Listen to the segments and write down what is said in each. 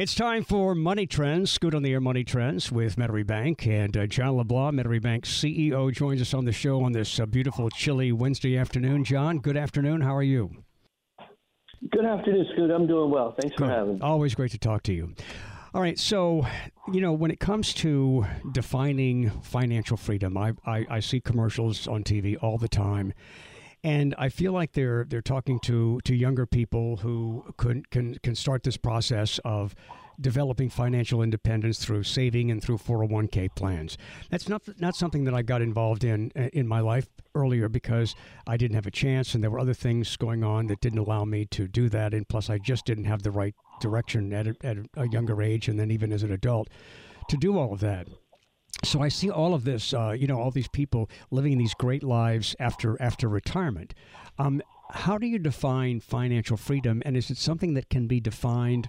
It's time for Money Trends, Scoot on the Air Money Trends with Metairie Bank. And uh, John LeBlanc, Metairie Bank CEO, joins us on the show on this uh, beautiful, chilly Wednesday afternoon. John, good afternoon. How are you? Good afternoon, Scoot. I'm doing well. Thanks Good. for having me. Always great to talk to you. All right, so you know when it comes to defining financial freedom, I, I, I see commercials on TV all the time, and I feel like they're they're talking to to younger people who can can can start this process of developing financial independence through saving and through 401k plans. That's not not something that I got involved in uh, in my life earlier because I didn't have a chance and there were other things going on that didn't allow me to do that and plus I just didn't have the right direction at a, at a younger age and then even as an adult to do all of that so I see all of this, uh, you know, all these people living these great lives after after retirement. Um, how do you define financial freedom, and is it something that can be defined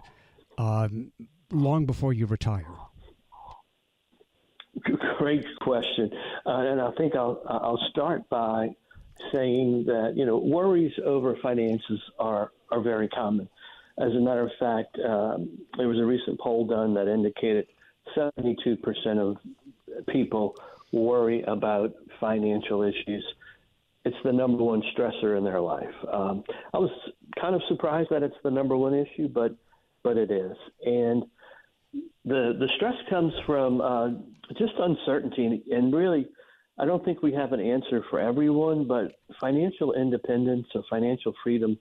um, long before you retire? Great question, uh, and I think I'll I'll start by saying that you know worries over finances are are very common. As a matter of fact, um, there was a recent poll done that indicated 72% of people worry about financial issues. It's the number one stressor in their life. Um, I was kind of surprised that it's the number one issue, but but it is. And the the stress comes from uh, just uncertainty, and really, I don't think we have an answer for everyone. But financial independence or financial freedom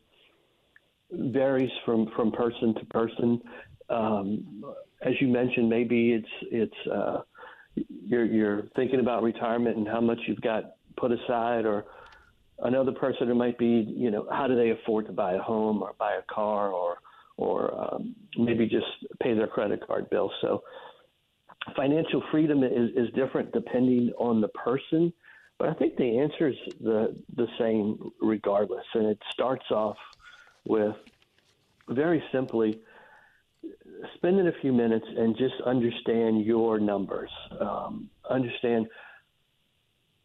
varies from from person to person. Um, as you mentioned, maybe it's it's uh, you're you're thinking about retirement and how much you've got put aside, or another person it might be you know how do they afford to buy a home or buy a car or or um, maybe just pay their credit card bill. So financial freedom is, is different depending on the person, but I think the answer is the the same regardless, and it starts off with very simply spending a few minutes and just understand your numbers. Um, understand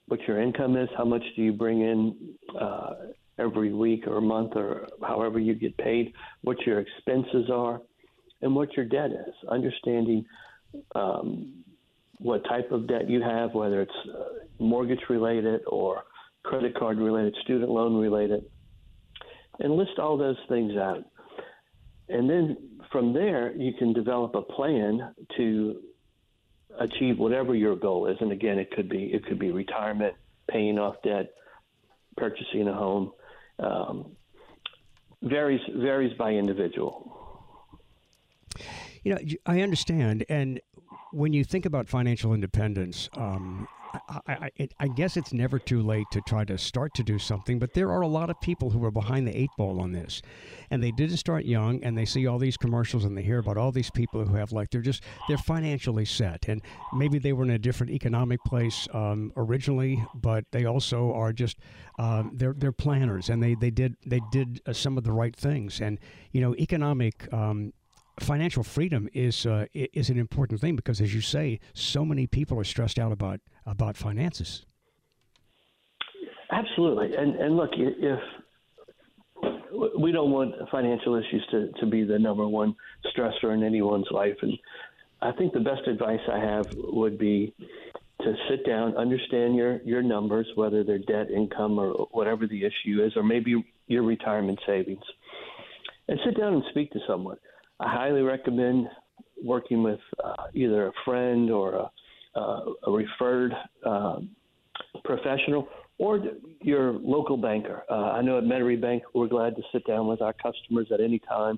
what your income is, how much do you bring in uh, every week or month or however you get paid, what your expenses are, and what your debt is. Understanding um, what type of debt you have, whether it's uh, mortgage related or credit card related, student loan related, and list all those things out. And then from there, you can develop a plan to achieve whatever your goal is. And again, it could be it could be retirement, paying off debt, purchasing a home. Um, varies varies by individual. You know, I understand, and when you think about financial independence, um, I, I, I, guess it's never too late to try to start to do something, but there are a lot of people who are behind the eight ball on this. And they didn't start young, and they see all these commercials and they hear about all these people who have, like, they're just, they're financially set. And maybe they were in a different economic place um, originally, but they also are just, um, they're, they're planners and they, they did, they did uh, some of the right things. And, you know, economic, um, financial freedom is uh, is an important thing because, as you say, so many people are stressed out about about finances. Absolutely, and and look, if we don't want financial issues to, to be the number one stressor in anyone's life, and I think the best advice I have would be to sit down, understand your your numbers, whether they're debt, income, or whatever the issue is, or maybe your retirement savings, and sit down and speak to someone I highly recommend working with uh, either a friend or a, uh, a referred uh, professional or your local banker. Uh, I know at Metairie Bank, we're glad to sit down with our customers at any time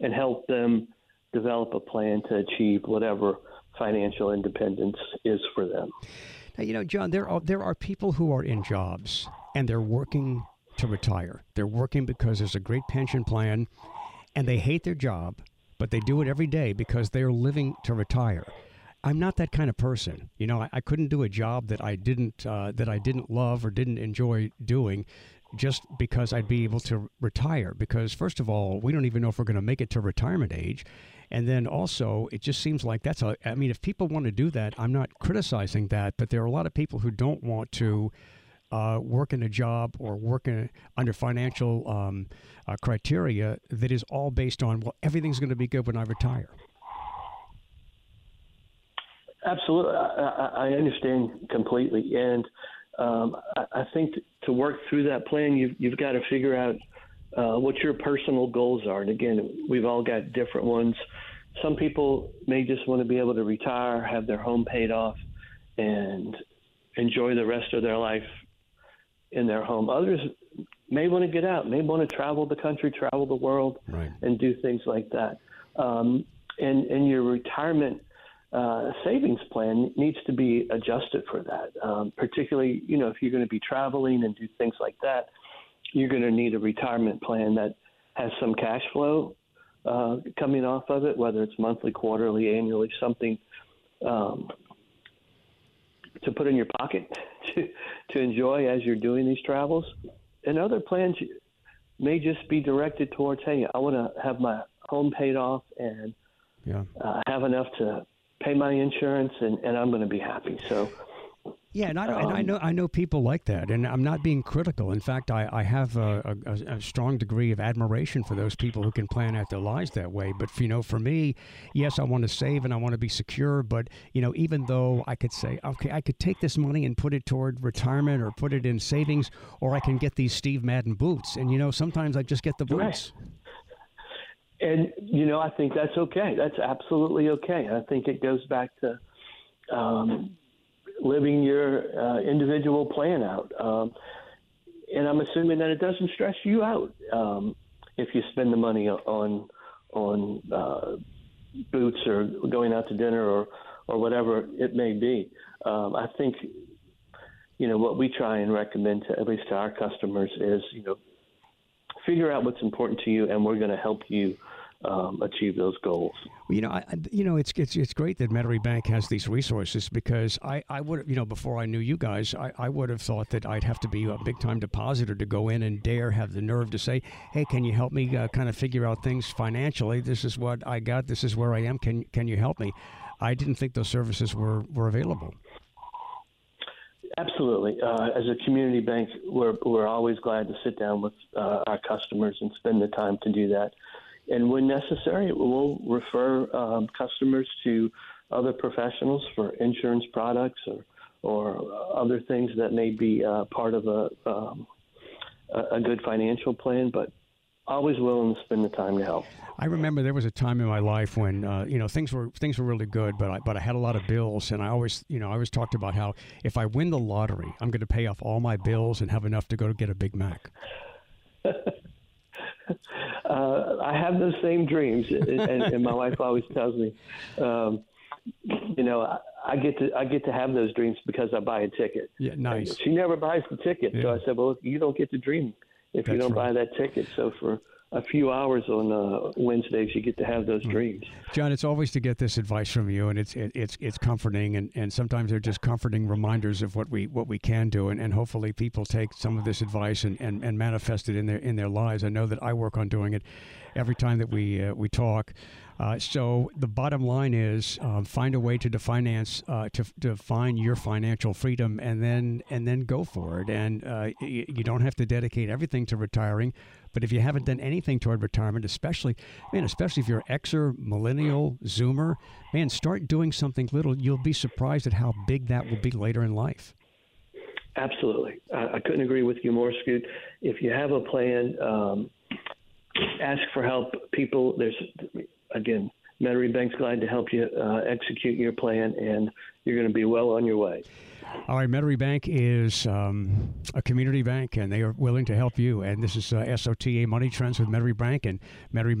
and help them develop a plan to achieve whatever financial independence is for them. Now, you know, John, there are there are people who are in jobs and they're working to retire. They're working because there's a great pension plan, and they hate their job, but they do it every day because they're living to retire. I'm not that kind of person. You know, I, I couldn't do a job that I didn't uh, that I didn't love or didn't enjoy doing just because I'd be able to retire. Because first of all, we don't even know if we're going to make it to retirement age, and then also it just seems like that's a. I mean, if people want to do that, I'm not criticizing that, but there are a lot of people who don't want to. Uh, work in a job or working under financial um, uh, criteria that is all based on well everything's going to be good when I retire. Absolutely, I, I understand completely, and um, I, I think to work through that plan, you've you've got to figure out uh, what your personal goals are. And again, we've all got different ones. Some people may just want to be able to retire, have their home paid off, and enjoy the rest of their life in their home. Others may want to get out, may want to travel the country, travel the world, right. and do things like that. Um, and, and your retirement uh, savings plan needs to be adjusted for that. Um, particularly, you know, if you're going to be traveling and do things like that, you're going to need a retirement plan that has some cash flow uh, coming off of it, whether it's monthly, quarterly, annually, something um, to put in your pocket to, to enjoy as you're doing these travels. And other plans may just be directed towards, hey, I want to have my home paid off and yeah. uh, have enough to pay my insurance, and, and I'm going to be happy. So. Yeah, and I, um, and I, know I know people like that, and I'm not being critical. In fact, I, I have a, a, a, strong degree of admiration for those people who can plan out their lives that way. But you know, for me, yes, I want to save and I want to be secure. But you know, even though I could say, okay, I could take this money and put it toward retirement or put it in savings, or I can get these Steve Madden boots, and you know, sometimes I just get the boots. Right. And you know, I think that's okay. That's absolutely okay. I think it goes back to um, living your uh, individual plan out. Um, and I'm assuming that it doesn't stress you out um, if you spend the money on on uh, boots or going out to dinner or or whatever it may be. Um, I think you know what we try and recommend to at least to our customers is you know figure out what's important to you, and we're going to help you um, achieve those goals. Well, you know, I, you know, it's it's it's great that Metairie Bank has these resources because I, I would you know before I knew you guys I, I would have thought that I'd have to be a big time depositor to go in and dare have the nerve to say, hey, can you help me uh, kind of figure out things financially? This is what I got. This is where I am. Can can you help me? I didn't think those services were were available. Absolutely. Uh, as a community bank, we're we're always glad to sit down with uh, our customers and spend the time to do that and when necessary, we'll refer um, customers to other professionals for insurance products or or other things that may be uh, part of a um, a good financial plan, but always willing to spend the time to help. I remember there was a time in my life when uh, you know things were things were really good, but I, but I had a lot of bills, and I always you know I always talked about how if I win the lottery, I'm going to pay off all my bills and have enough to go to get a Big Mac. uh, I have those same dreams, and, and my wife always tells me, um, you know, I, I get to I get to have those dreams because I buy a ticket. Yeah, nice. And she never buys the ticket, yeah. so I said, well, you don't get to dream if That's you don't right. buy that ticket. So for a few hours on uh, Wednesdays, you get to have those mm. dreams. John, it's always to get this advice from you, and it's it, it's it's comforting, and, and sometimes they're just comforting reminders of what we what we can do, and, and hopefully people take some of this advice and, and, and manifest it in their in their lives. I know that I work on doing it every time that we uh, we talk. Uh, so the bottom line is um, find a way to finance uh, to define your financial freedom, and then and then go for it. And uh, you, you don't have to dedicate everything to retiring, but if you haven't done anything toward retirement, especially man, especially if you're Xer, millennial, Zoomer, man, start doing something little. You'll be surprised at how big that will be later in life. Absolutely, I, I couldn't agree with you more, Scoot. If you have a plan. Um, ask for help. People, there's again, Metairie Bank's glad to help you uh, execute your plan, and you're going to be well on your way. All right, Metairie Bank is um, a community bank, and they are willing to help you. And this is uh, SOTA Money Trends with Metairie Bank and Metairie.